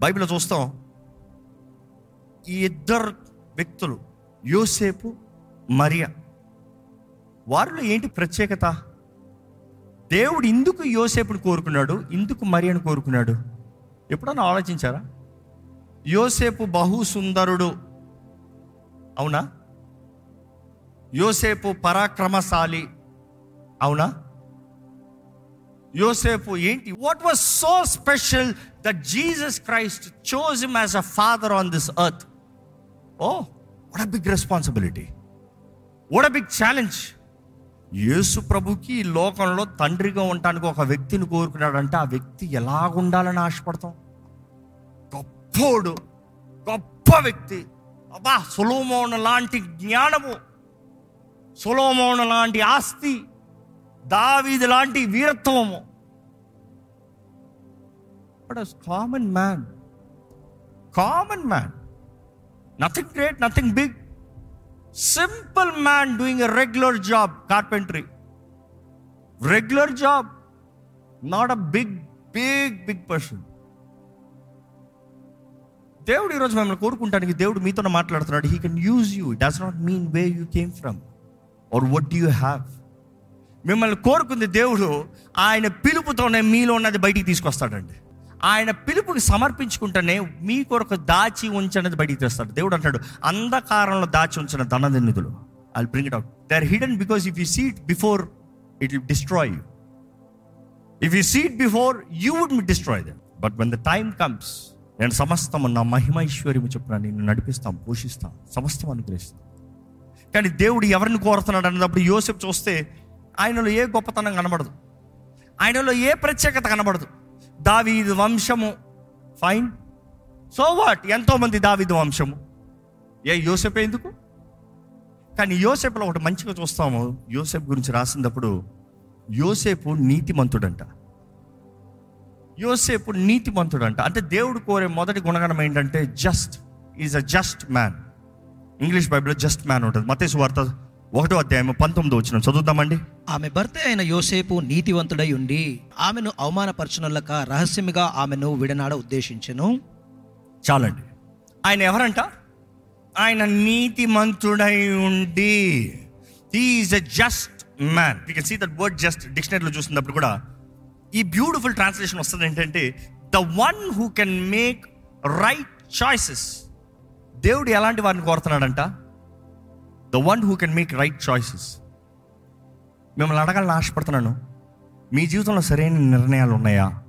బైబిల్లో చూస్తాం. ఈ ఇద్దరు వ్యక్తులు యోసేపు మరియా వారిలో ఏంటి ప్రత్యేకత? దేవుడు ఇందుకు యోసేపుని కోరుకున్నాడు ఇందుకు మరియను కోరుకున్నాడు. ఎప్పుడన్నా ఆలోచించారా? యోసేపు బహు సుందరుడు అవునా? యోసేపు పరాక్రమశాలి. అవునా? యోసేపు ఏంటి? What was so special that Jesus Christ chose him as a father on this earth oh what a big responsibility what a big challenge యేసు ప్రభుకి ఈ లోకంలో తండ్రిగా ఉండటానికి ఒక వ్యక్తిని కోరుకున్నాడంటే ఆ వ్యక్తి ఎలాగుండాలని ఆశపడతాం? గొప్పోడు గొప్ప వ్యక్తి. అబ్బా సులోమోన లాంటి జ్ఞానము సులోమోన లాంటి ఆస్తి దావీది లాంటి వీరత్వము. But common man common man nothing great nothing big simple man doing a regular job carpentry regular job not a big big big person దేవుడు ఈరోజు మిమ్మల్ని కోరుకుంటానికి దేవుడు మీతో మాట్లాడుతున్నాడు. He can use you does not mean where you came from or what you have మిమ్మల్ని కోరుకుంది దేవుడు ఆయన పిలుపుతోనే మీలో ఉన్నది బయటికి తీసుకొస్తాడండి. ఆయన పిలుపుని సమర్పించుకుంటేనే మీ కొరకు దాచి ఉంచనది బయటికి తెస్తాడు. దేవుడు అంటాడు అంధకారంలో దాచి ఉంచిన ధన నిధులు I bring it out they are hidden because if you see it before it will destroy you if you see it before you would destroy them but when the time comes నేను సమస్తము నా మహిమైశ్వర్యము చెప్పిన నిన్ను నడిపిస్తాం పోషిస్తాం సమస్తం అనుగ్రహిస్తాం. కానీ దేవుడు ఎవరిని కోరుతున్నాడు అన్నప్పుడు యోసెఫ్ చూస్తే ఆయనలో ఏ గొప్పతనం కనబడదు. ఆయనలో ఏ ప్రత్యేకత కనబడదు. దావీదు వంశము. ఫైన్ సో వాట్ ఎంతోమంది దావీదు వంశము. ఏ యోసెఫ్ ఎందుకు? కానీ యోసేపులో ఒకటి మంచిగా చూస్తాము. యోసేపు గురించి రాసినప్పుడు యోసేపు నీతిమంతుడంట. యోసేపు నీతిమంతుడంట. అంటే దేవుడు కోరే మొదటి గుణగణం ఏంటంటే just is a just man English బైబిల్లో జస్ట్ మ్యాన్ ఉంటుంది. మతేసు వార్త ఒకటో అధ్యాయం పంతొమ్మిది వచ్చిన చదువుదామండి. ఆమె భర్త అయిన యోసేపు నీతివంతుడై ఉండి ఆమెను అవమానపరచునల్లక రహస్యముగా ఆమెను విడనాడ ఉద్దేశించెను. చాలండి. ఆయన ఎవరంట? ఆయన నీతిమంతుడై ఉండి. Is a just man you can see that word just డిక్షనరీలో చూసినప్పుడు కూడా ఈ బ్యూటిఫుల్ ట్రాన్స్లేషన్ వస్తుంది ఏంటంటే the one who can make right choices దేవుడు ఎలాంటి వారిని కోరుతున్నాడంట? The one who can make right choices మిమ్మల్ని అడగాలని ఆశపడుతున్నాను. మీ జీవితంలో సరైన నిర్ణయాలు ఉన్నాయా?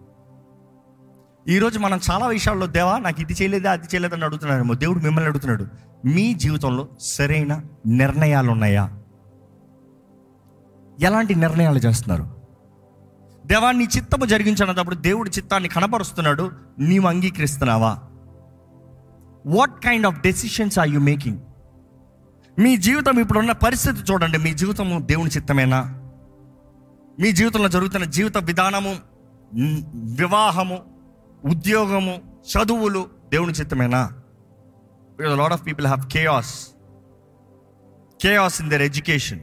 ఈరోజు మనం చాలా విషయాల్లో దేవా నాకు ఇది చేయలేదా అది చేయలేదని అడుగుతున్నాడేమో దేవుడు మిమ్మల్ని అడుగుతున్నాడు. మీ జీవితంలో సరైన నిర్ణయాలు ఉన్నాయా? ఎలాంటి నిర్ణయాలు చేస్తున్నారు? దేవా నీ చిత్తము జరిగించినప్పుడు దేవుడి చిత్తాన్ని కనపరుస్తున్నాడు నీవు అంగీకరిస్తున్నావా? What kind of decisions are you making మీ జీవితం ఇప్పుడున్న పరిస్థితి చూడండి. మీ జీవితము దేవుని చిత్తమేనా? మీ జీవితంలో జరుగుతున్న జీవిత విధానము వివాహము ఉద్యోగము చదువులు దేవుని చిత్తమేనా? Lot of people have chaos chaos in their education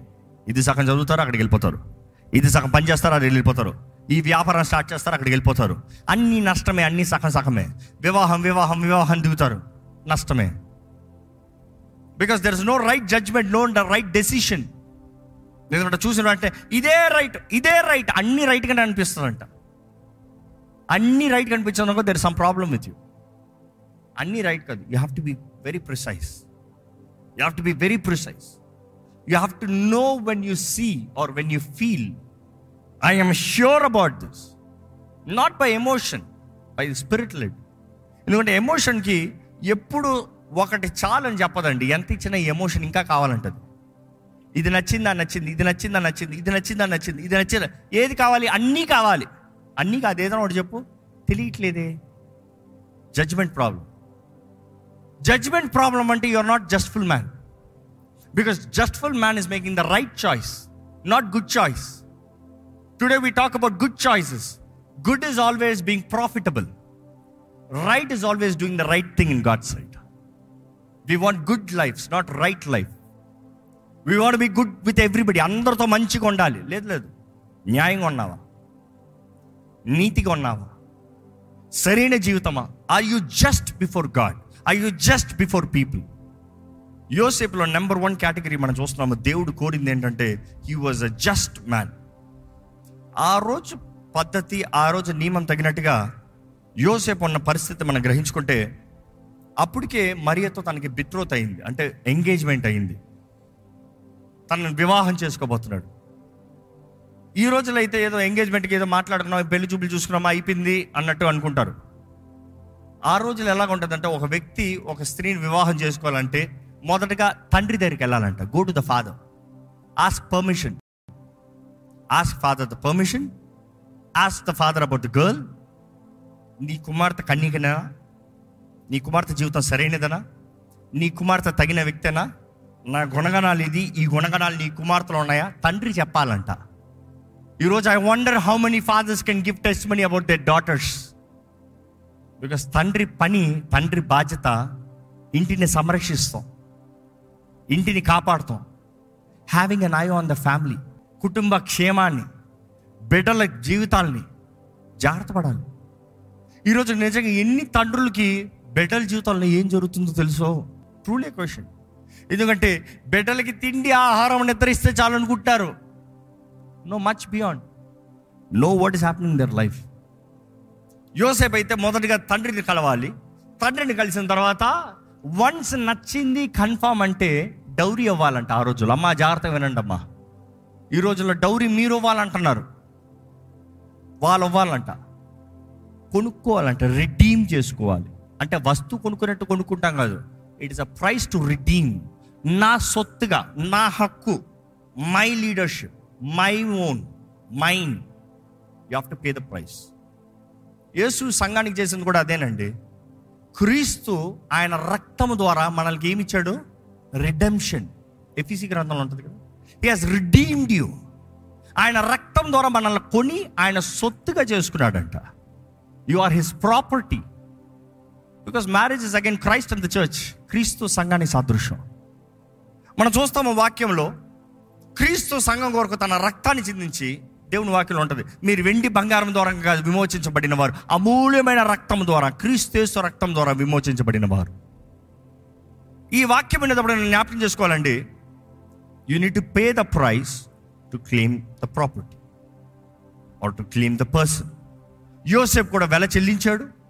ఇది సగం చదువుతారు అక్కడికి వెళ్ళిపోతారు. ఇది సగం పని చేస్తారు అక్కడికి వెళ్ళిపోతారు. ఈ వ్యాపారం స్టార్ట్ చేస్తారు అక్కడికి వెళ్ళిపోతారు. అన్ని నష్టమే అన్ని సగం సగమే. వివాహం వివాహం వివాహం దిగుతారు. నష్టమే. Because there is no right judgement no right decision ఎందుకంటే చూసిన అంటే ఇదే రైట్ ఇదే రైట్ అన్ని రైట్ రైట్గానే అనిపిస్తుందంట. అన్ని రైట్ కనిపించడం there some problem with you అన్ని రైట్ కాదు. You have to be very precise you have to be very precise you have to know when you see or when you feel I am sure about this not by emotion by spirit led ఎందుకంటే ఎమోషన్కి ఎప్పుడు ఒకటి చాలని చెప్పదండి. ఎంత ఇచ్చినా emotion ఇంకా కావాలంటది. ఇది నచ్చిందా? నచ్చింది. ఇది నచ్చిందా? నచ్చింది. ఇది నచ్చిందా? నచ్చింది. ఇది నచ్చిందా? ఏది కావాలి? అన్నీ కావాలి. అన్నీ కాదు. ఏదైనా ఒకటి చెప్పు. తెలియట్లేదే. జడ్జ్మెంట్ ప్రాబ్లం జడ్జ్మెంట్ ప్రాబ్లం అంటే you are not justful man because justful man is making the right choice not good choice today we talk about good choices good is always being profitable right is always doing the right thing in God sight we want good lifes not right life we want be good with everybody అందరితో మంచిగా ఉండాలి. లేదు లేదు. న్యాయంగా ఉన్నావా? నీతిగా ఉన్నావా? సరైన జీవితమా? Are you just before God are you just before people యోసేపులో number one category మనం చూస్తున్నాము. దేవుడు కోరింది ఏంటంటే he was a just man ఆ రోజు పద్ధతి ఆ రోజు నియమం తగినట్టుగా యోసేపు ఉన్న పరిస్థితి మనం గ్రహించుకుంటే అప్పటికే మరియతో తనకి బిత్రోత్ అయింది. అంటే ఎంగేజ్మెంట్ అయింది. తనను వివాహం చేసుకోబోతున్నాడు. ఈ రోజులో అయితే ఏదో ఎంగేజ్మెంట్కి ఏదో మాట్లాడుకున్నాం పెళ్ళి చూపులు చూసుకున్నామా అయిపోయింది అన్నట్టు అనుకుంటారు. ఆ రోజులు ఎలాగ ఉంటుందంటే ఒక వ్యక్తి ఒక స్త్రీని వివాహం చేసుకోవాలంటే మొదటగా తండ్రి దగ్గరికి వెళ్ళాలంట. Go to the father ask permission ask father the permission ask the father about the girl నీ కుమార్తె కన్నికనా నీ కుమార్తె జీవితం సరైనదనా? నీ కుమార్తె తగిన వ్యక్తేనా? నా గుణగణాలు ఇది ఈ గుణగణాలు నీ కుమార్తెలో ఉన్నాయా? తండ్రి చెప్పాలంట. ఈరోజు I wonder how many fathers can give testimony about their daughters because తండ్రి పని తండ్రి బాధ్యత ఇంటిని సంరక్షిస్తాం. ఇంటిని కాపాడుతాం. Having an eye on the family కుటుంబ క్షేమాన్ని బిడ్డల జీవితాల్ని జాగ్రత్త పడాలి. ఈరోజు నిజంగా ఎన్ని తండ్రులకి బిడ్డల జీవితంలో ఏం జరుగుతుందో తెలుసో? ట్రూలీ క్వశ్చన్ ఎందుకంటే బిడ్డలకి తిండి ఆహారం నిద్రిస్తే చాలు అనుకుంటారు. No much beyond know what is happening their life యోసేపు అయితే మొదటిగా తండ్రిని కలవాలి. తండ్రిని కలిసిన తర్వాత వన్స్ నచ్చింది కన్ఫామ్ అంటే డౌరీ ఇవ్వాలంట ఆ రోజుల్లో. అమ్మా జాగ్రత్త వినండి అమ్మా. ఈ రోజుల్లో డౌరీ మీరు ఇవ్వాలంటున్నారు వాళ్ళు ఇవ్వాలంట కొనుక్కోవాలంట. రిడీమ్ చేసుకోవాలి. అంటే వస్తువు కొనుక్కున్నట్టు కొనుక్కుంటాం కాదు. It is a price to redeem నా సొత్తుగా నా హక్కు my leadership my own mind you have to pay the price యేసు సంఘానికి చేసింది కూడా అదేనండి. క్రీస్తు ఆయన రక్తము ద్వారా మనల్కి ఏమిచ్చాడు రిడెంప్షన్ ఎఫీసీ గ్రంథంలో ఉంటుంది కదా. హీ హాజ్ రిడీమ్డ్ యూ ఆయన రక్తం ద్వారా మనల్ని కొని ఆయన సొత్తుగా చేసుకున్నాడంట. You are his property because marriage is again Christ and the church క్రీస్తు సంఘానికి సాదృశ్యం. మనం చూస్తాము వాక్యంలో క్రీస్తు సంఘం కొరకు తన రక్తాన్ని చిందించి దేవుని వాక్యంలో ఉంటుంది. మీరు వెండి బంగారం ద్వారా కాదు విమోచించబడిన వారు. అమూల్యమైన రక్తం ద్వారా క్రీస్తు రక్తం ద్వారా విమోచించబడిన వారు. ఈ వాక్యం వినేటప్పుడు నేను జ్ఞాపకం చేసుకోవాలండి. You need to pay the price to claim the property or to claim the person Yosef కూడా వెల చెల్లించాడు.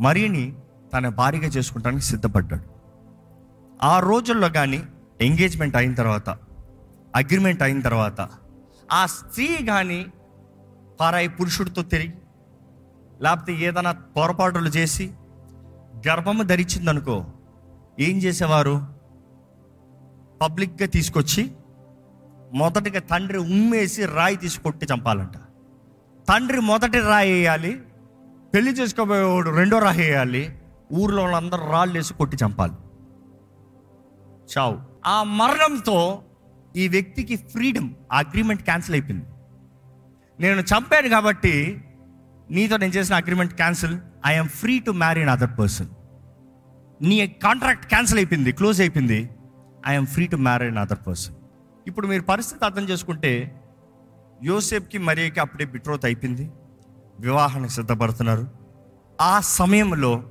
మరిని తన భారీగా చేసుకుంటానికి సిద్ధపడ్డాడు. ఆ రోజుల్లో కానీ ఎంగేజ్మెంట్ అయిన తర్వాత అగ్రిమెంట్ అయిన తర్వాత ఆ స్త్రీ కానీ పరాయి పురుషుడితో తిరిగి లేకపోతే ఏదైనా పొరపాటులు చేసి గర్భము ధరించిందనుకో ఏం చేసేవారు? పబ్లిక్గా తీసుకొచ్చి మొదటిగా తండ్రి ఉమ్మేసి రాయి తీసుకొట్టి చంపాలంట. తండ్రి మొదటి రాయి వేయాలి పెళ్ళి చేసుకోబోయేవాడు రెండో రాహేయాలి ఊర్లో వాళ్ళందరూ రాళ్ళు వేసి కొట్టి చంపాలి. చావు. ఆ మరణంతో ఈ వ్యక్తికి ఫ్రీడమ్ అగ్రిమెంట్ క్యాన్సిల్ అయిపోయింది. నేను చంపాను కాబట్టి నీతో నేను చేసిన agreement cancel. I'm free to marry another person నీ కాంట్రాక్ట్ క్యాన్సిల్ అయిపోయింది క్లోజ్ అయిపోయింది. I'm free to marry another person ఇప్పుడు మీరు పరిస్థితి అర్థం చేసుకుంటే యోసేఫ్కి మరియకి అప్పుడే బిట్రోత్ అయిపోయింది. వివాహానికి సిద్ధపడుతున్నారు. ఆ సమయంలో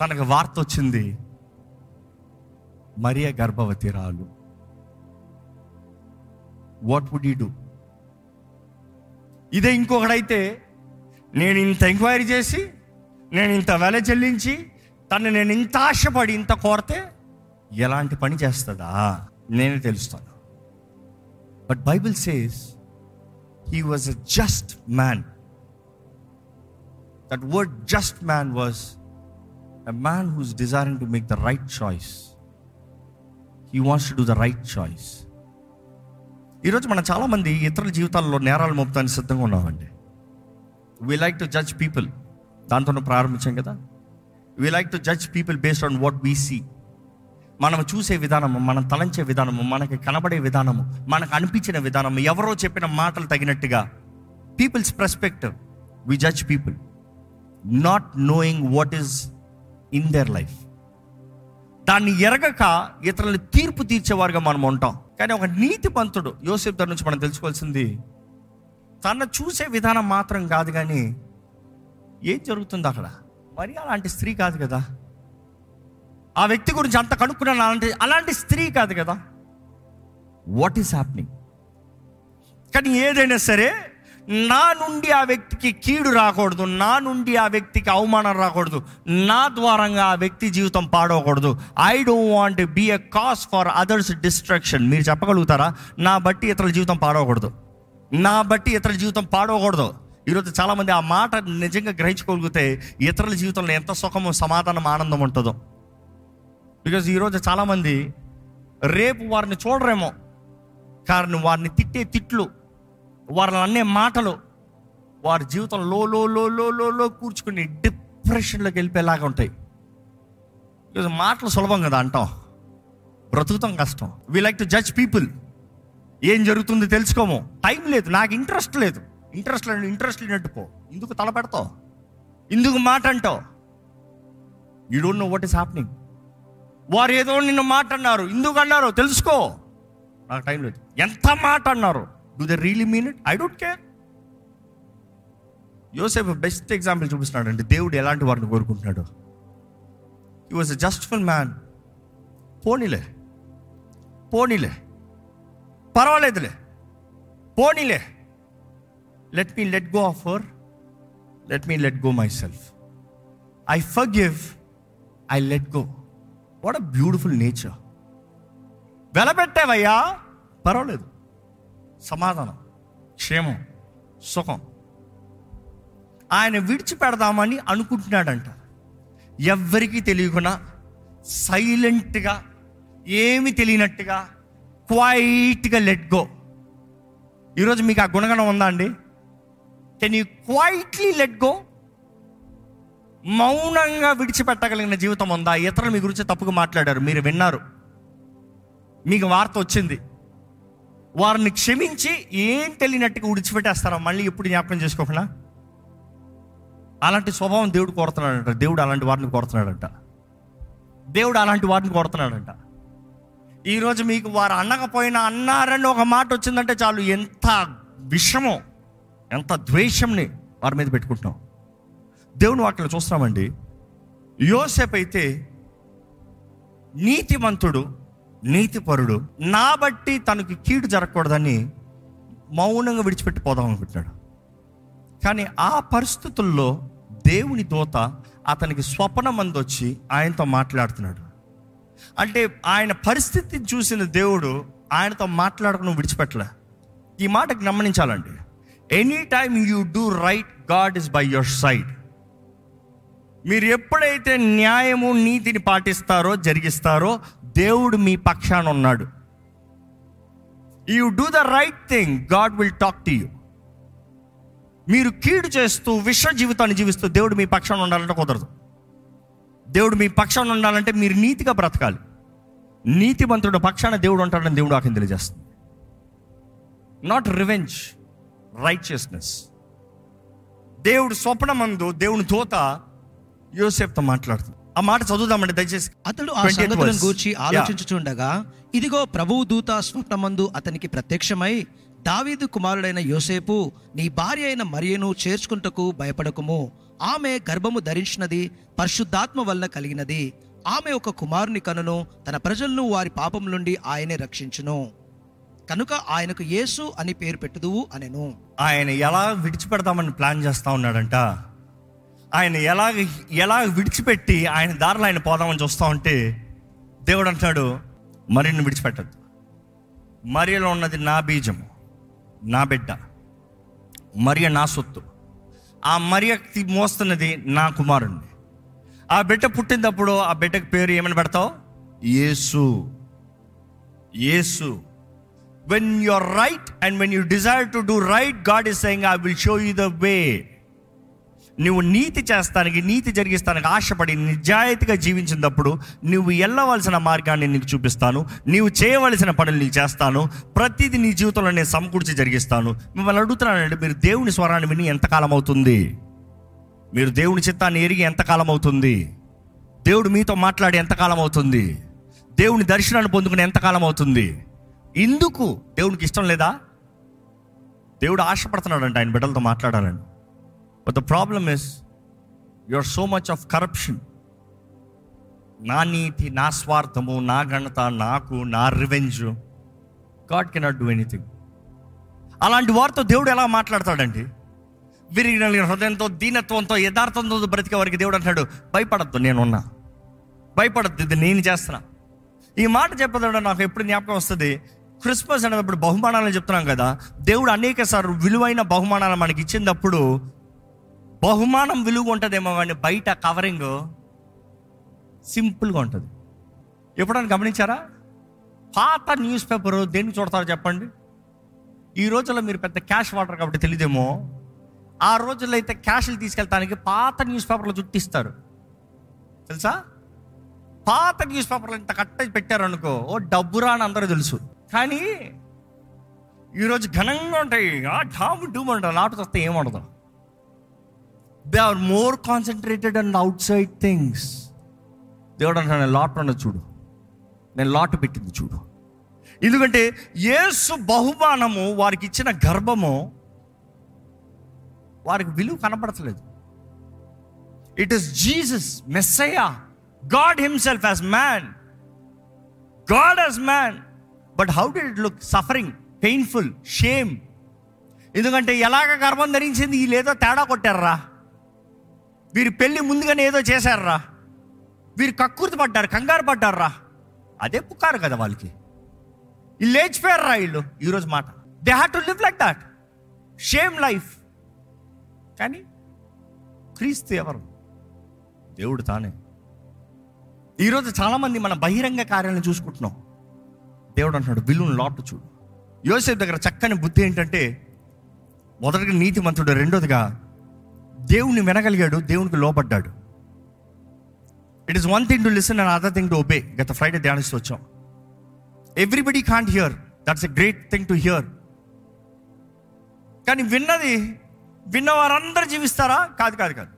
తనకు వార్త వచ్చింది మరియ గర్భవతి రాలు వాట్ వుడ్ యూ డూ ఇదే ఇంకొకడైతే నేను ఇంత ఎంక్వైరీ చేసి నేను ఇంత వెల చెల్లించి తను నేను ఇంత ఆశపడి ఇంత కోరితే ఎలాంటి పని చేస్తుందా? నేనే తెలుస్తాను. But Bible says he was a just man that word just man was a man who's desiring to make the right choice he wants to do the right choice ఈరోజు మనం చాలామంది ఇతరుల జీవితాల్లో నేరాలు మోపుతానికి సిద్ధంగా ఉన్నామండి. We like to judge people దాంతోనే ప్రారంభించాం కదా. We like to judge people based on what we see మనం చూసే విధానము మనం తలంచే విధానము మనకి కనబడే విధానము మనకు అనిపించిన విధానము ఎవరో చెప్పిన మాటలు తగినట్టుగా people's perspective we judge people not knowing what is in their life దాన్ని ఎరగక ఇతరులని తీర్పు తీర్చేవారుగా మనం ఉంటాం. కానీ ఒక నీతి పంతుడు యోసేపు దగ్గర నుంచి మనం తెలుసుకోవాల్సింది తన చూసే విధానం మాత్రం కాదు కానీ ఏం జరుగుతుంది అక్కడ? మరి అలాంటి స్త్రీ కాదు కదా? ఆ వ్యక్తి గురించి అంత కనుక్కున్నాను అలాంటి అలాంటి స్త్రీ కాదు కదా? వాట్ ఈస్ హ్యాప్నింగ్ కానీ ఏదైనా సరే నా నుండి ఆ వ్యక్తికి కీడు రాకూడదు. నా నుండి ఆ వ్యక్తికి అవమానం రాకూడదు. నా ద్వారంగా ఆ వ్యక్తి జీవితం పాడవకూడదు. I don't want be a cause for others destruction మీరు చెప్పగలుగుతారా? నా బట్టి ఇతరుల జీవితం పాడవకూడదు. నా బట్టి ఇతరుల జీవితం పాడవకూడదు. ఈరోజు చాలామంది ఆ మాట నిజంగా గ్రహించుకోగలిగితే ఇతరుల జీవితంలో ఎంత సుఖము సమాధానం ఆనందం ఉంటుందో. బికాజ్ ఈరోజు చాలామంది రేపు వారిని చూడరేమో. కారణం వారిని తిట్టే తిట్లు. వారిని అనే మాటలు వారి జీవితం లో లో లో లో లో లో కూర్చుకుని డిప్రెషన్లోకి వెళ్ళిపోయేలాగా ఉంటాయి. ఈరోజు మాటలు సులభం కదా అంటాం. బ్రతుకుతాం కష్టం. We like to judge people ఏం జరుగుతుంది తెలుసుకోము. టైం లేదు నాకు ఇంట్రెస్ట్ లేదు. ఇంట్రెస్ట్ లేదు ఇంట్రెస్ట్ లేనట్టు పో. ఇందుకు తలపెడతావు ఇందుకు మాట అంటావు. You don't know what is happening వారు ఏదో నిన్ను మాట అన్నారు. ఇందుకు అన్నారు. తెలుసుకో. నాకు టైం లేదు. ఎంత మాట అన్నారు? Do they really mean it I don't care Yosef best example చూపిస్తున్నాడు అండి దేవుడు ఎలాంటి వారిని కోరుకుంటున్నాడు? ఈ వాజ్ అ జస్ట్ఫుల్ మ్యాన్ పోనీలే. పోనీలే. పర్వాలేదులే. పోనీలే. Let me let go offer let me let go myself I forgive I let go what a beautiful nature వెలబెట్టావయ్యా? పర్వాలేదు. సమాధానం క్షేమం సుఖం. ఆయన విడిచిపెడదామని అనుకుంటున్నాడంట. ఎవ్వరికీ తెలియకుండా సైలెంట్గా ఏమి తెలియనట్టుగా క్వైట్గా లెట్ గో. ఈరోజు మీకు ఆ గుణగణం ఉందా అండి? Can you quietly let go? మౌనంగా విడిచిపెట్టగలిగిన జీవితం ఉందా? ఇతరులు మీ గురించి తప్పుగా మాట్లాడారు మీరు విన్నారు. మీకు వార్త వచ్చింది. వారిని క్షమించి ఏం తెలియనట్టుగా ఉడిచిపెట్టేస్తారా మళ్ళీ ఎప్పుడు జ్ఞాపకం చేసుకోకుండా? అలాంటి స్వభావం దేవుడు కోరుతున్నాడంట. దేవుడు అలాంటి వారిని కోరుతున్నాడంట. దేవుడు అలాంటి వారిని కోరుతున్నాడంట. ఈరోజు మీకు వారు అనకపోయినా అన్నారని ఒక మాట వచ్చిందంటే చాలు. ఎంత విషమో ఎంత ద్వేషంని వారి మీద పెట్టుకుంటున్నాం. దేవుని వాటిని చూస్తున్నామండి. యోసేపు అయితే నీతిమంతుడు నీతిపరుడు నా బట్టి తనకి కీడు జరగకూడదని మౌనంగా విడిచిపెట్టి పోదాం అనుకుంటున్నాడు. కానీ ఆ పరిస్థితుల్లో దేవుని దూత అతనికి స్వప్నమంది వచ్చి ఆయనతో మాట్లాడుతున్నాడు. అంటే ఆయన పరిస్థితి చూసిన దేవుడు ఆయనతో మాట్లాడకుండా విడిచిపెట్టలే. ఈ మాటకు గమనించాలండి. Any time you do right God is by your side మీరు ఎప్పుడైతే న్యాయము నీతిని పాటిస్తారో జరిగిస్తారో దేవుడు మీ పక్షాన ఉన్నాడు. You do the right thing God will talk to you మీరు కీడు చేస్తూ విశ్వ జీవితాన్ని జీవిస్తూ దేవుడు మీ పక్షాన ఉండాలంటే కుదరదు. దేవుడు మీ పక్షాన ఉండాలంటే మీరు నీతిగా బ్రతకాలి. నీతిమంతుడు పక్షాన దేవుడు ఉంటాడని దేవుడు ఆకని తెలియజేస్తుంది. నాట్ రివెంజ్ రైచియస్నెస్ దేవుడు స్వప్నమందు దేవుని తోత యోసేఫ్తో మాట్లాడుతుంది. ఆ మాట చదువుదామండి దయచేసి. అతడు ఆ 20th సంగతులను. గూర్చి. ఆలోచించుచుండగా ఇదిగో ప్రభువు దూత స్వప్నమందు అతనికి ప్రత్యక్షమై దావీదు కుమారుడైన యోసేపు నీ భార్య అయిన మరియను చేర్చుకుంటకు భయపడకుము. ఆమె గర్భము ధరించినది పరిశుద్ధాత్మ వల్ల కలిగినది. ఆమె ఒక కుమారుని కనును తన ప్రజలను వారి పాపం నుండి ఆయనే రక్షించును. కనుక ఆయనకు యేసు అని పేరు పెట్టుదువు అనెను. ఆయన ఎలా విడిచిపెడదామని ప్లాన్ చేస్తా ఉన్నాడంట? ఆయన ఎలా ఎలా విడిచిపెట్టి ఆయన దారిలో ఆయన పోదామని చూస్తా ఉంటే దేవుడు అంటున్నాడు మరిన్ని విడిచిపెట్టద్దు. మరియలో ఉన్నది నా బీజము నా బిడ్డ. మరియ నా సొత్తు. ఆ మరియ మోస్తున్నది నా కుమారుణ్ణి. ఆ బిడ్డ పుట్టినప్పుడు ఆ బిడ్డకి పేరు ఏమని పెడతావు? యేసు. యేసు. When you are right and when you desire to do right God is saying I will show you the way నువ్వు నీతి చేస్తానికి నీతి జరిగిస్తానికి ఆశపడి నిజాయితీగా జీవించినప్పుడు నువ్వు వెళ్ళవలసిన మార్గాన్ని నీకు చూపిస్తాను. నీవు చేయవలసిన పనులు నీకు చేస్తాను. ప్రతిదీ నీ జీవితంలో నేను సమకూర్చి జరిగిస్తాను. మిమ్మల్ని అడుగుతున్నానండి మీరు దేవుని స్వరాన్ని విని ఎంతకాలం అవుతుంది? మీరు దేవుని చిత్తాన్ని ఎరిగి ఎంతకాలం అవుతుంది? దేవుడు మీతో మాట్లాడి ఎంతకాలం అవుతుంది? దేవుని దర్శనాన్ని పొందుకుని ఎంతకాలం అవుతుంది? ఇందుకు దేవునికి ఇష్టం లేదా? దేవుడు ఆశపడుతున్నాడంట ఆయన బిడ్డలతో మాట్లాడాలని. But the problem is you are so much of corruption నా నీతి నా స్వార్థము నా ఘనత నాకు నా revenge God cannot do anything అలాంటి వారితో దేవుడు ఎలా మాట్లాడతాడండి? విరిగిన హృదయంతో దీనత్వంతో యథార్థంతో బ్రతికే వారికి దేవుడు అంటాడు భయపడద్దు నేనున్నా. భయపడద్దు ఇది నేను చేస్తున్నా. ఈ మాట చెప్పేదాడు నాకు ఎప్పుడు జ్ఞాపకం వస్తుంది? క్రిస్మస్ అనేటప్పుడు బహుమానాలు చెప్తున్నాం కదా దేవుడు అనేక సార్లు విలువైన బహుమానాలు మనకి ఇచ్చినప్పుడు బహుమానం విలువ ఉంటుందేమో కానీ బయట కవరింగ్ సింపుల్గా ఉంటుంది. ఎప్పుడైనా గమనించారా? పాత న్యూస్ పేపర్ దేనికి చూడతారో చెప్పండి. ఈ రోజుల్లో మీరు పెద్ద క్యాష్ వాటర్ కాబట్టి తెలియదేమో ఆ రోజుల్లో అయితే క్యాష్లు తీసుకెళ్తానికి పాత న్యూస్ పేపర్లు చుట్టిస్తారు. తెలుసా? పాత న్యూస్ పేపర్లు ఇంత కట్ట పెట్టారనుకో ఓ డబ్బురా అని అందరూ తెలుసు. కానీ ఈరోజు ఘనంగా ఉంటాయి. ఆ డూమ్ అంటారు. లాటు వస్తే ఏముండదు they are more concentrated and outside things దేవుడు అంటాడు నేను లాట్ అన్న చూడు. నేను లాట్ పెట్టింది చూడు. ఎందుకంటే యేసు బహుమానము వారికి ఇచ్చిన గర్భము వారికి విలువ కనపడతలేదు. It is Jesus Messiah God himself as man God as man but how did it look suffering painful shame ఎందుకంటే ఎలాగ గర్భం ధరించింది? వీళ్ళేదో తేడా కొట్టారా? వీరి పెళ్ళి ముందుగానే ఏదో చేశారా వీరు కక్కుర్తి పడ్డారు కంగారు పడ్డారా అదే పుకారు కదా వాళ్ళకి. వీళ్ళు లేచిపోయారా వీళ్ళు ఈరోజు మాట. They have to live like that shame life కానీ క్రీస్తు ఎవరు? దేవుడు తానే. ఈరోజు చాలామంది మన బహిరంగ కార్యాలను చూసుకుంటున్నాం. దేవుడు అంటున్నాడు విలువను లోటు చూడు. యోసేపు దగ్గర చక్కని బుద్ధి ఏంటంటే మొదటిగా నీతిమంతుడు రెండోదిగా దేవుని వినగలిగాడు దేవునికి లోపడ్డాడు it is one thing to listen and other thing to obey గత ఫ్రైడే ధ్యానిస్తూ వచ్చాం. Everybody can't hear that's a great thing to hear కానీ విన్నది విన్నవారందరూ జీవిస్తారా? కాదు కాదు కాదు.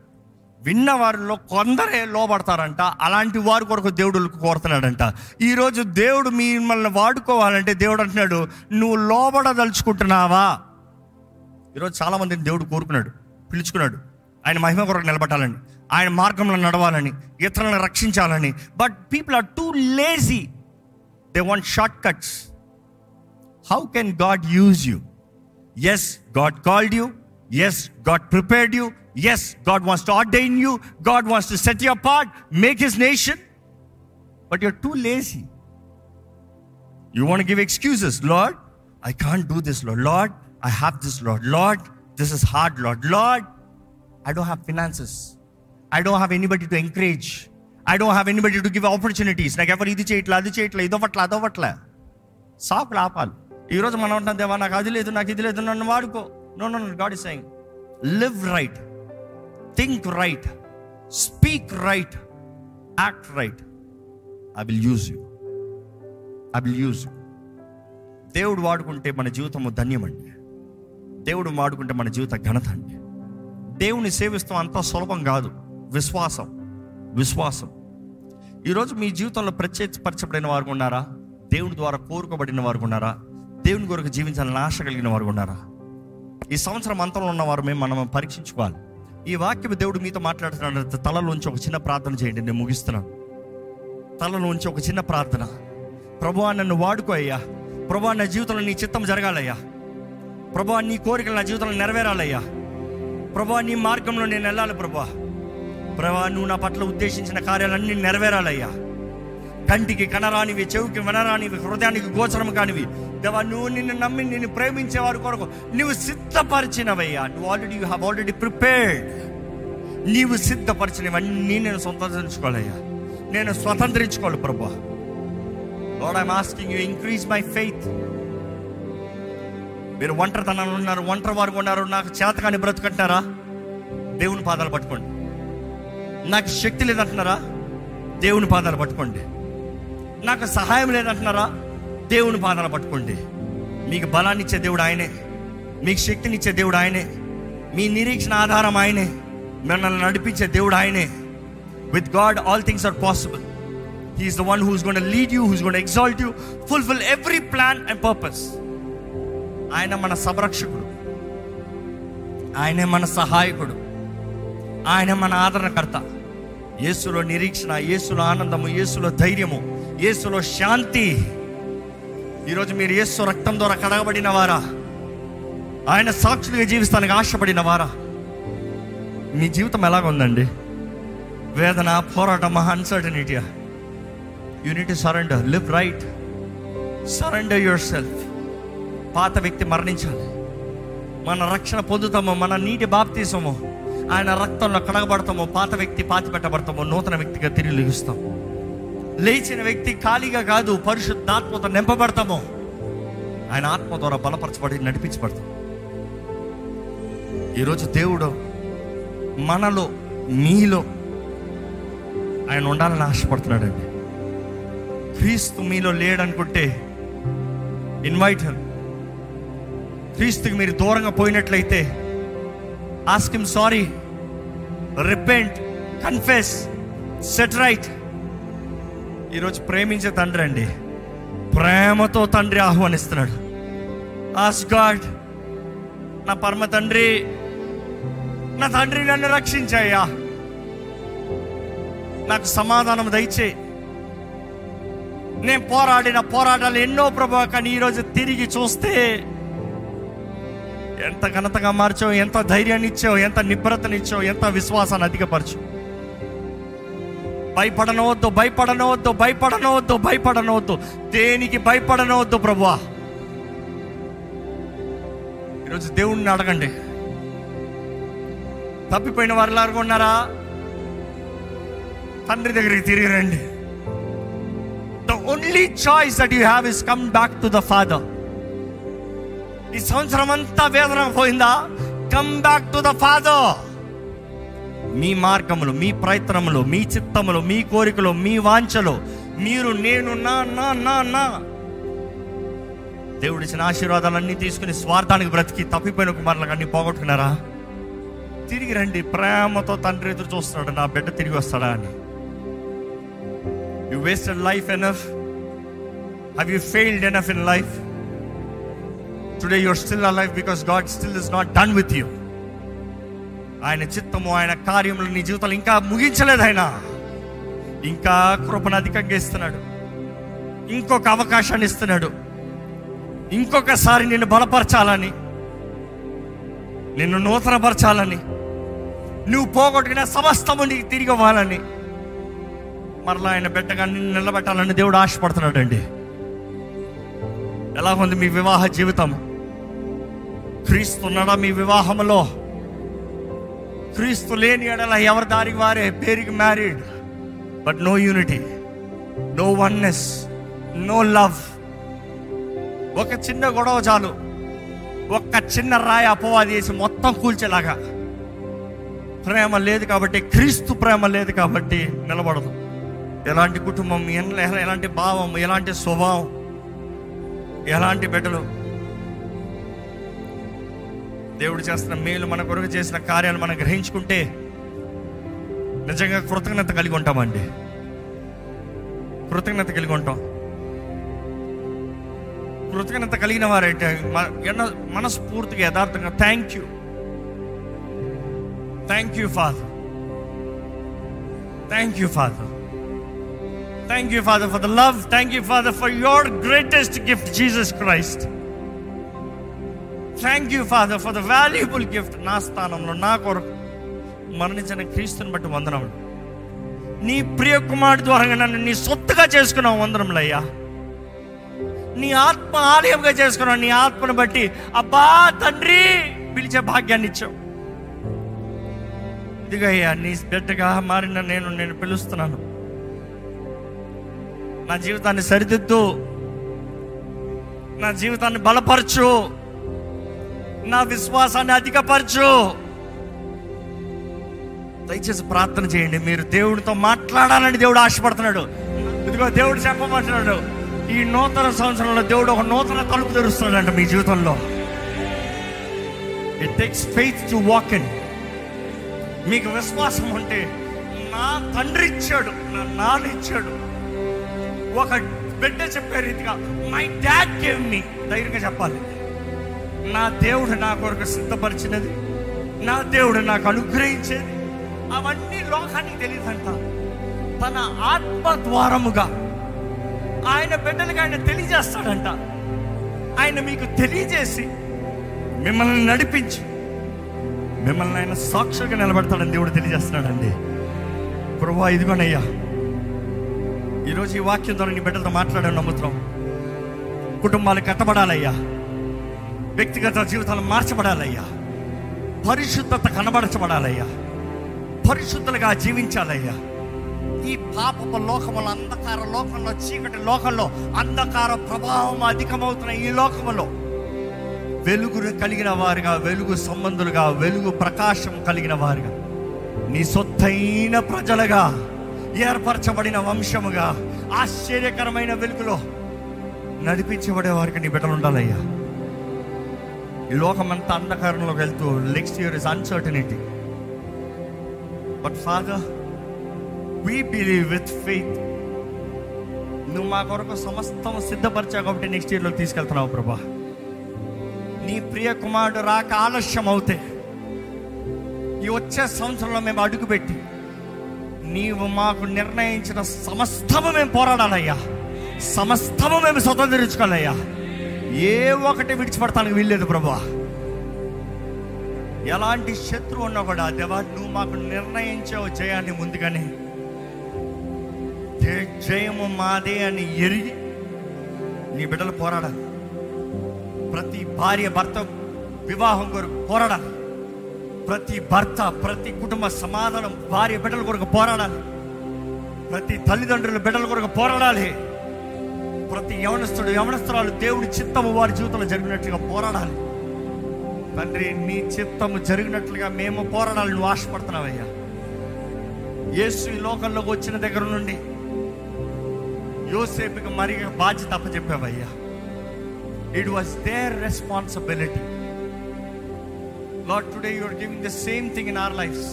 విన్న వారిలో కొందరే లోపడతారంట అలాంటి వారి కొరకు దేవుడు కోరుతున్నాడంట. ఈరోజు దేవుడు మిమ్మల్ని వాడుకోవాలంటే దేవుడు అంటున్నాడు నువ్వు లోబడదలుచుకుంటున్నావా? ఈరోజు చాలామందిని దేవుడు కోరుకున్నాడు పిలుచుకున్నాడు. ఆయన మహిమ కొరకు నిలబడాలని ఆయన మార్గంలో నడవాలని ఇతరులను రక్షించాలని. But people are too lazy they want short cuts how can God use you yes God called you yes God prepared you yes God wants to ordain you God wants to set you part make his nation but you're too lazy you want give excuses Lord I can't do this Lord Lord I have this Lord Lord this is hard Lord Lord I don't have finances I don't have anybody to encourage I don't have anybody to give opportunities నాకు ఎవరు ఇది చేయట్లే అది చేయట్లే ఇదొవట్లే అదొవట్లే సాకులు ఆపాలి. ఈరోజు మనం ఉంటాం దేవా నాకు అది లేదు నాకు ఇది లేదు నన్ను వాడుకో. No no God is saying live right think right speak right act right I will use you I will use you దేవుడు వాడుకుంటే మన జీవితము ధన్యమండి. దేవుడు వాడుకుంటే మన జీవిత ఘనత అండి. దేవుని సేవిస్తాం అంత సులభం కాదు. విశ్వాసం. విశ్వాసం. ఈరోజు మీ జీవితంలో ప్రత్యేకపరచబడిన వారు ఉన్నారా? దేవుని ద్వారా కోరుకోబడిన వారు ఉన్నారా? దేవుని కొరకు జీవించాలని ఆశ కలిగిన వారు ఉన్నారా? ఈ సంవత్సరం అంతంలో ఉన్న వారు మేము మనం పరీక్షించుకోవాలి. ఈ వాక్యం దేవుడు మీతో మాట్లాడుతున్నాడు తలలోంచి ఒక చిన్న ప్రార్థన చేయండి. నేను ముగిస్తున్నాను. తలలోంచి ఒక చిన్న ప్రార్థన. ప్రభువా నన్ను వాడుకో అయ్యా. ప్రభు నా జీవితంలో నీ చిత్తం జరగాలయ్యా. ప్రభువా నీ కోరికలు నా జీవితంలో నెరవేరాలయ్యా. ప్రభా నీ మార్గంలో నేను వెళ్ళాలి ప్రభా. ప్రభా నువ్వు నా పట్ల ఉద్దేశించిన కార్యాలన్నీ నెరవేరాలయ్యా. కంటికి కనరానివి చెవికి వినరానివి హృదయానికి గోచరం కానివి. దేవా నువ్వు నిన్ను నమ్మి నిన్ను ప్రేమించేవారు కొరకు నువ్వు సిద్ధపరిచినవయ్యా. నువ్వు already you have already prepared నీవు సిద్ధపరిచినవన్నీ నేను స్వతంత్రించుకోవాలయ్యా. నేను స్వతంత్రించుకోవాలి ప్రభా. Lord I'm asking you increase my faith మీరు ఒంటరితనంలో ఉన్నారు ఒంటరి వారు ఉన్నారు నాకు చేతకాని బ్రతుకంటారా దేవుని పాదాలు పట్టుకోండి. నాకు శక్తి లేదంటున్నారా? దేవుని పాదాలు పట్టుకోండి. నాకు సహాయం లేదంటున్నారా? దేవుని పాదాలు పట్టుకోండి. మీకు బలాన్ని ఇచ్చే దేవుడు ఆయనే. మీకు శక్తినిచ్చే దేవుడు ఆయనే. మీ నిరీక్షణ ఆధారం ఆయనే. మిమ్మల్ని నడిపించే దేవుడు ఆయనే. With God all things are possible he is the one who's gonna lead you who's gonna exalt you fulfil every plan and purpose ఆయన మన సంరక్షకుడు. ఆయనే మన సహాయకుడు. ఆయన మన ఆదరణకర్త. యేసులో నిరీక్షణ యేసులో ఆనందము యేసులో ధైర్యము యేసులో శాంతి. ఈరోజు మీరు యేసు రక్తం ద్వారా కడగబడిన వారా? ఆయన సాక్షులుగా జీవిస్తానికి ఆశపడిన వారా? మీ జీవితం ఎలాగుందండి వేదన పోరాటం అన్సర్టనిటీయా unit surrender live right surrender yourself పాత వ్యక్తి మరణించాలి. మన రక్షణ పొందుతామో మన నీటి బాప్తీసమో ఆయన రక్తంలో కడగబడతామో పాత వ్యక్తి పాతి పెట్టబడతామో నూతన వ్యక్తిగా తిరిగి లెగుస్తాం. లేచిన వ్యక్తి ఖాళీగా కాదు పరిశుద్ధాత్మతో నింపబడతాము ఆయన ఆత్మ ద్వారా బలపరచబడి నడిపించబడతాం. ఈరోజు దేవుడు మనలో మీలో ఆయన ఉండాలని ఆశపడుతున్నాడండి. క్రీస్తు మీలో లేడనుకుంటే ఇన్వైట్ క్రీస్తుకి మీరు దూరంగా పోయినట్లయితే ask him sorry repent confess set right ఈరోజు ప్రేమించే తండ్రి అండి. ప్రేమతో తండ్రి ఆహ్వానిస్తున్నాడు. ఆస్ గాడ్ నా పరమ తండ్రి నా తండ్రి నన్ను రక్షించాయా నాకు సమాధానం దయచే. నేను పోరాడిన పోరాటాలు ఎన్నో ప్రభా కానీ ఈరోజు తిరిగి చూస్తే ఎంత ఘనతగా మార్చావు ఎంత ధైర్యాన్ని ఇచ్చావు ఎంత నిబ్రతనిచ్చావు ఎంత విశ్వాసాన్ని అధికపరచు భయపడనవద్దు భయపడనవద్దు భయపడనవద్దు భయపడనవద్దు. దేనికి భయపడనవద్దు ప్రభువా? ఈరోజు దేవుణ్ణి అడగండి. తప్పిపోయిన వారు ఎలాగో ఉన్నారా? తండ్రి దగ్గరికి తిరిగి రండి. The only choice that you have is come back to the father ఈ సంవత్సరం అంతా వేదన పోయిందా? Come back to the father మీ మార్గములు మీ ప్రయత్నములు మీ చిత్తములు మీ కోరికలు మీ వాంఛలు మీరు నేను నా నా నా నా. దేవుడిచ్చిన ఆశీర్వాదాలన్నీ తీసుకుని స్వార్థానికి బ్రతికి తప్పిపోయిన కుమారులకు అన్ని పోగొట్టుకున్నారా? తిరిగి రండి ప్రేమతో తండ్రి ఎదురు చూస్తున్నాడు నా బిడ్డ తిరిగి వస్తాడా అని. You wasted life enough have you failed enough in life today you're still a because God still is not done with you ఆయన చిత్తము ఆయన కార్యములు నీ జీవితాలు ఇంకా ముగించలేదు ఆయన. ఇంకా కృపను అధికంగా ఇస్తున్నాడు. ఇంకొక అవకాశాన్ని ఇస్తున్నాడు. ఇంకొకసారి నిన్ను బలపరచాలని నిన్ను నూతనపరచాలని నువ్వు పోగొట్టుకున్న సమస్తము నీకు తిరిగి ఇవ్వాలని మరలా ఆయన బిడ్డగా నిన్ను నిలబెట్టాలని దేవుడు ఆశపడుతున్నాడండి. ఎలా ఉంది మీ వివాహ జీవితం? క్రీస్తున్నాడా మీ వివాహంలో క్రీస్తు లేని ఎడల ఎవరి దారికి వారే? పేరుకి married but no unity no oneness no love ఒక చిన్న గొడవ చాలు. ఒక్క చిన్న రాయి అపవాది వేసి మొత్తం కూల్చేలాగా. ప్రేమ లేదు కాబట్టి క్రీస్తు ప్రేమ లేదు కాబట్టి నిలబడదు. ఎలాంటి కుటుంబం ఎలాంటి భావం ఎలాంటి స్వభావం ఎలాంటి బిడ్డలు దేవుడు చేస్తున్న మేలు మన కొరకు చేసిన కార్యాలు మనం గ్రహించుకుంటే నిజంగా కృతజ్ఞత కలిగి ఉంటామండి. కృతజ్ఞత కలిగి ఉంటాం. కృతజ్ఞత కలిగిన వారైతే ఎన్నో మనస్ఫూర్తిగా యథార్థంగా thank you thank you father thank you father thank you father for the love thank you father for your greatest gift Jesus Christ thank you father for the valuable gift నా స్థానంలో నా కొరకు మరణించిన క్రీస్తుని బట్టి వందనములు. నీ ప్రియ కుమారుడు ద్వారా నన్ను నీ సొత్తుగా చేసుకున్నావు వందనములయ్యా నీ ఆత్మ ఆలయంగా చేసుకున్నావు నీ ఆత్మను బట్టి అబ్బా తండ్రి పిలిచే భాగ్యాన్ని ఇచ్చావు. ఇదిగయ్యా నీ బిడ్డగా మారిన నేను నేను పిలుస్తున్నాను. నా జీవితాన్ని సరిదిద్దు. నా జీవితాన్ని బలపరచు. నా విశ్వాసాన్ని అధికపరచు. దయచేసి ప్రార్థన చేయండి. మీరు దేవుడితో మాట్లాడాలని దేవుడు ఆశపడుతున్నాడు. ఇదిగో దేవుడు చెప్పమంటున్నాడు ఈ నూతన సంవత్సరంలో దేవుడు ఒక నూతన తలుపు తెరుస్తున్నాడంట మీ జీవితంలో. It takes faith to walk in మీకు విశ్వాసం ఉంటే నా తండ్రి ఇచ్చాడు నా నాన్న ఇచ్చాడు. ఒక బిడ్డ చెప్పే రీతిగా మై డాడ్ గేవ్ మీ ధైర్యంగా చెప్పాలి. నా దేవుడు నా కొరకు సిద్ధపరిచినది. నా దేవుడు నాకు అనుగ్రహించేది. అవన్నీ లోకానికి తెలియదంట. తన ఆత్మ ద్వారముగా ఆయన బిడ్డలకు ఆయన తెలియజేస్తాడంట. ఆయన మీకు తెలియజేసి మిమ్మల్ని నడిపించి మిమ్మల్ని ఆయన సాక్షిగా నిలబెడతాడని దేవుడు తెలియజేస్తున్నాడండి. ప్రభా ఇదిగోనయ్యా. ఈరోజు ఈ వాక్యం ద్వారా నీ బిడ్డలతో మాట్లాడాను నమ్ముతున్నాం. కుటుంబాలు కట్టబడాలయ్యా. వ్యక్తిగత జీవితాలు మార్చబడాలయ్యా. పరిశుద్ధత కనబరచబడాలయ్యా. పరిశుద్ధులుగా జీవించాలయ్యా. ఈ పాపపు లోకములో అంధకార లోకంలో చీకటి లోకంలో అంధకార ప్రభావం అధికమవుతున్న ఈ లోకములో. వెలుగును కలిగిన వారుగా వెలుగు సంబంధులుగా వెలుగు ప్రకాశం కలిగిన వారుగా నీ సొత్తైన ప్రజలుగా ఏర్పరచబడిన వంశముగా ఆశ్చర్యకరమైన వెలుగులో నడిపించబడే వారికి నీ బిడ్డలు ఉండాలయ్యా. ఈ లోకమంతా అంధకారంలోకి వెళ్తూ next year is uncertainty but father we believe with faith నువ్వు మా కొరకు సమస్తం సిద్ధపరిచావు కాబట్టి నెక్స్ట్ ఇయర్లోకి తీసుకెళ్తున్నావు ప్రభా. నీ ప్రియ కుమారుడు రాక ఆలస్యం అవుతే ఈ వచ్చే సంవత్సరంలో మేము అడుగుపెట్టి నీవు మాకు నిర్ణయించిన సమస్తము మేము పోరాడాలయ్యా. సమస్తము మేము స్వతంత్రించుకోవాలయ్యా. ఏ ఒకటి విడిచిపెడతానికి వీల్లేదు ప్రభా ఎలాంటి శత్రువు ఉన్నా కూడా దేవా నువ్వు మాకు నిర్ణయించావు జయాన్ని ముందుగానే. జయము మాదే అని ఎరిగి నీ బిడ్డలు పోరాడాలి. ప్రతి భార్య భర్త వివాహం కొరకు పోరాడాలి. ప్రతి భర్త ప్రతి కుటుంబ సమాధానం భార్య బిడ్డల కొరకు పోరాడాలి. ప్రతి తల్లిదండ్రుల బిడ్డల కొరకు పోరాడాలి. ప్రతి యవనస్తుడు యవనస్తురాలు దేవుడి చిత్తము వారి జీవితంలో జరిగినట్లుగా పోరాడాలి. తండ్రి నీ చిత్తము జరిగినట్లుగా మేము పోరాడాలి నువ్వు ఆశపడుతున్నావయ్యా. యేసు ఈ లోకంలోకి వచ్చిన దగ్గర నుండి యోసేపుకి మరి బాధ్యత అప్పచెప్పావయ్యా. It was their responsibility Lord today you're giving the same thing in our lives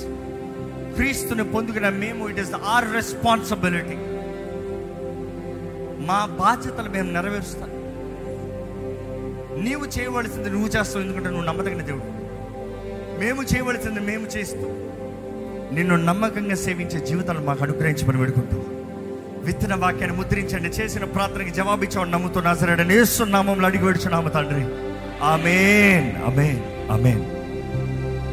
క్రీస్తుని పొందుకున్న మేము ఇట్ ఇస్ ఆర్ రెస్పాన్సిబిలిటీ మా బాధ్యతలు మేము నెరవేరుస్తాం. నీవు చేయవలసింది నువ్వు చేస్తావు ఎందుకంటే నువ్వు నమ్మదగిన దేవుడు. మేము చేయవలసింది మేము చేస్తాం నిన్ను నమ్మకంగా సేవించే జీవితాలు మాకు అనుగ్రహించమని వేడుకుంటాం విత్తన వాక్యాన్ని ముద్రించండి చేసిన ప్రార్థనకి జవాబిచ్చామని నమ్ముతూ నాసరాడని ఏస్తున్నామం అడిగి వేడుచున్నాము తండ్రి. ఆమెన్ అమేన్ అమేన్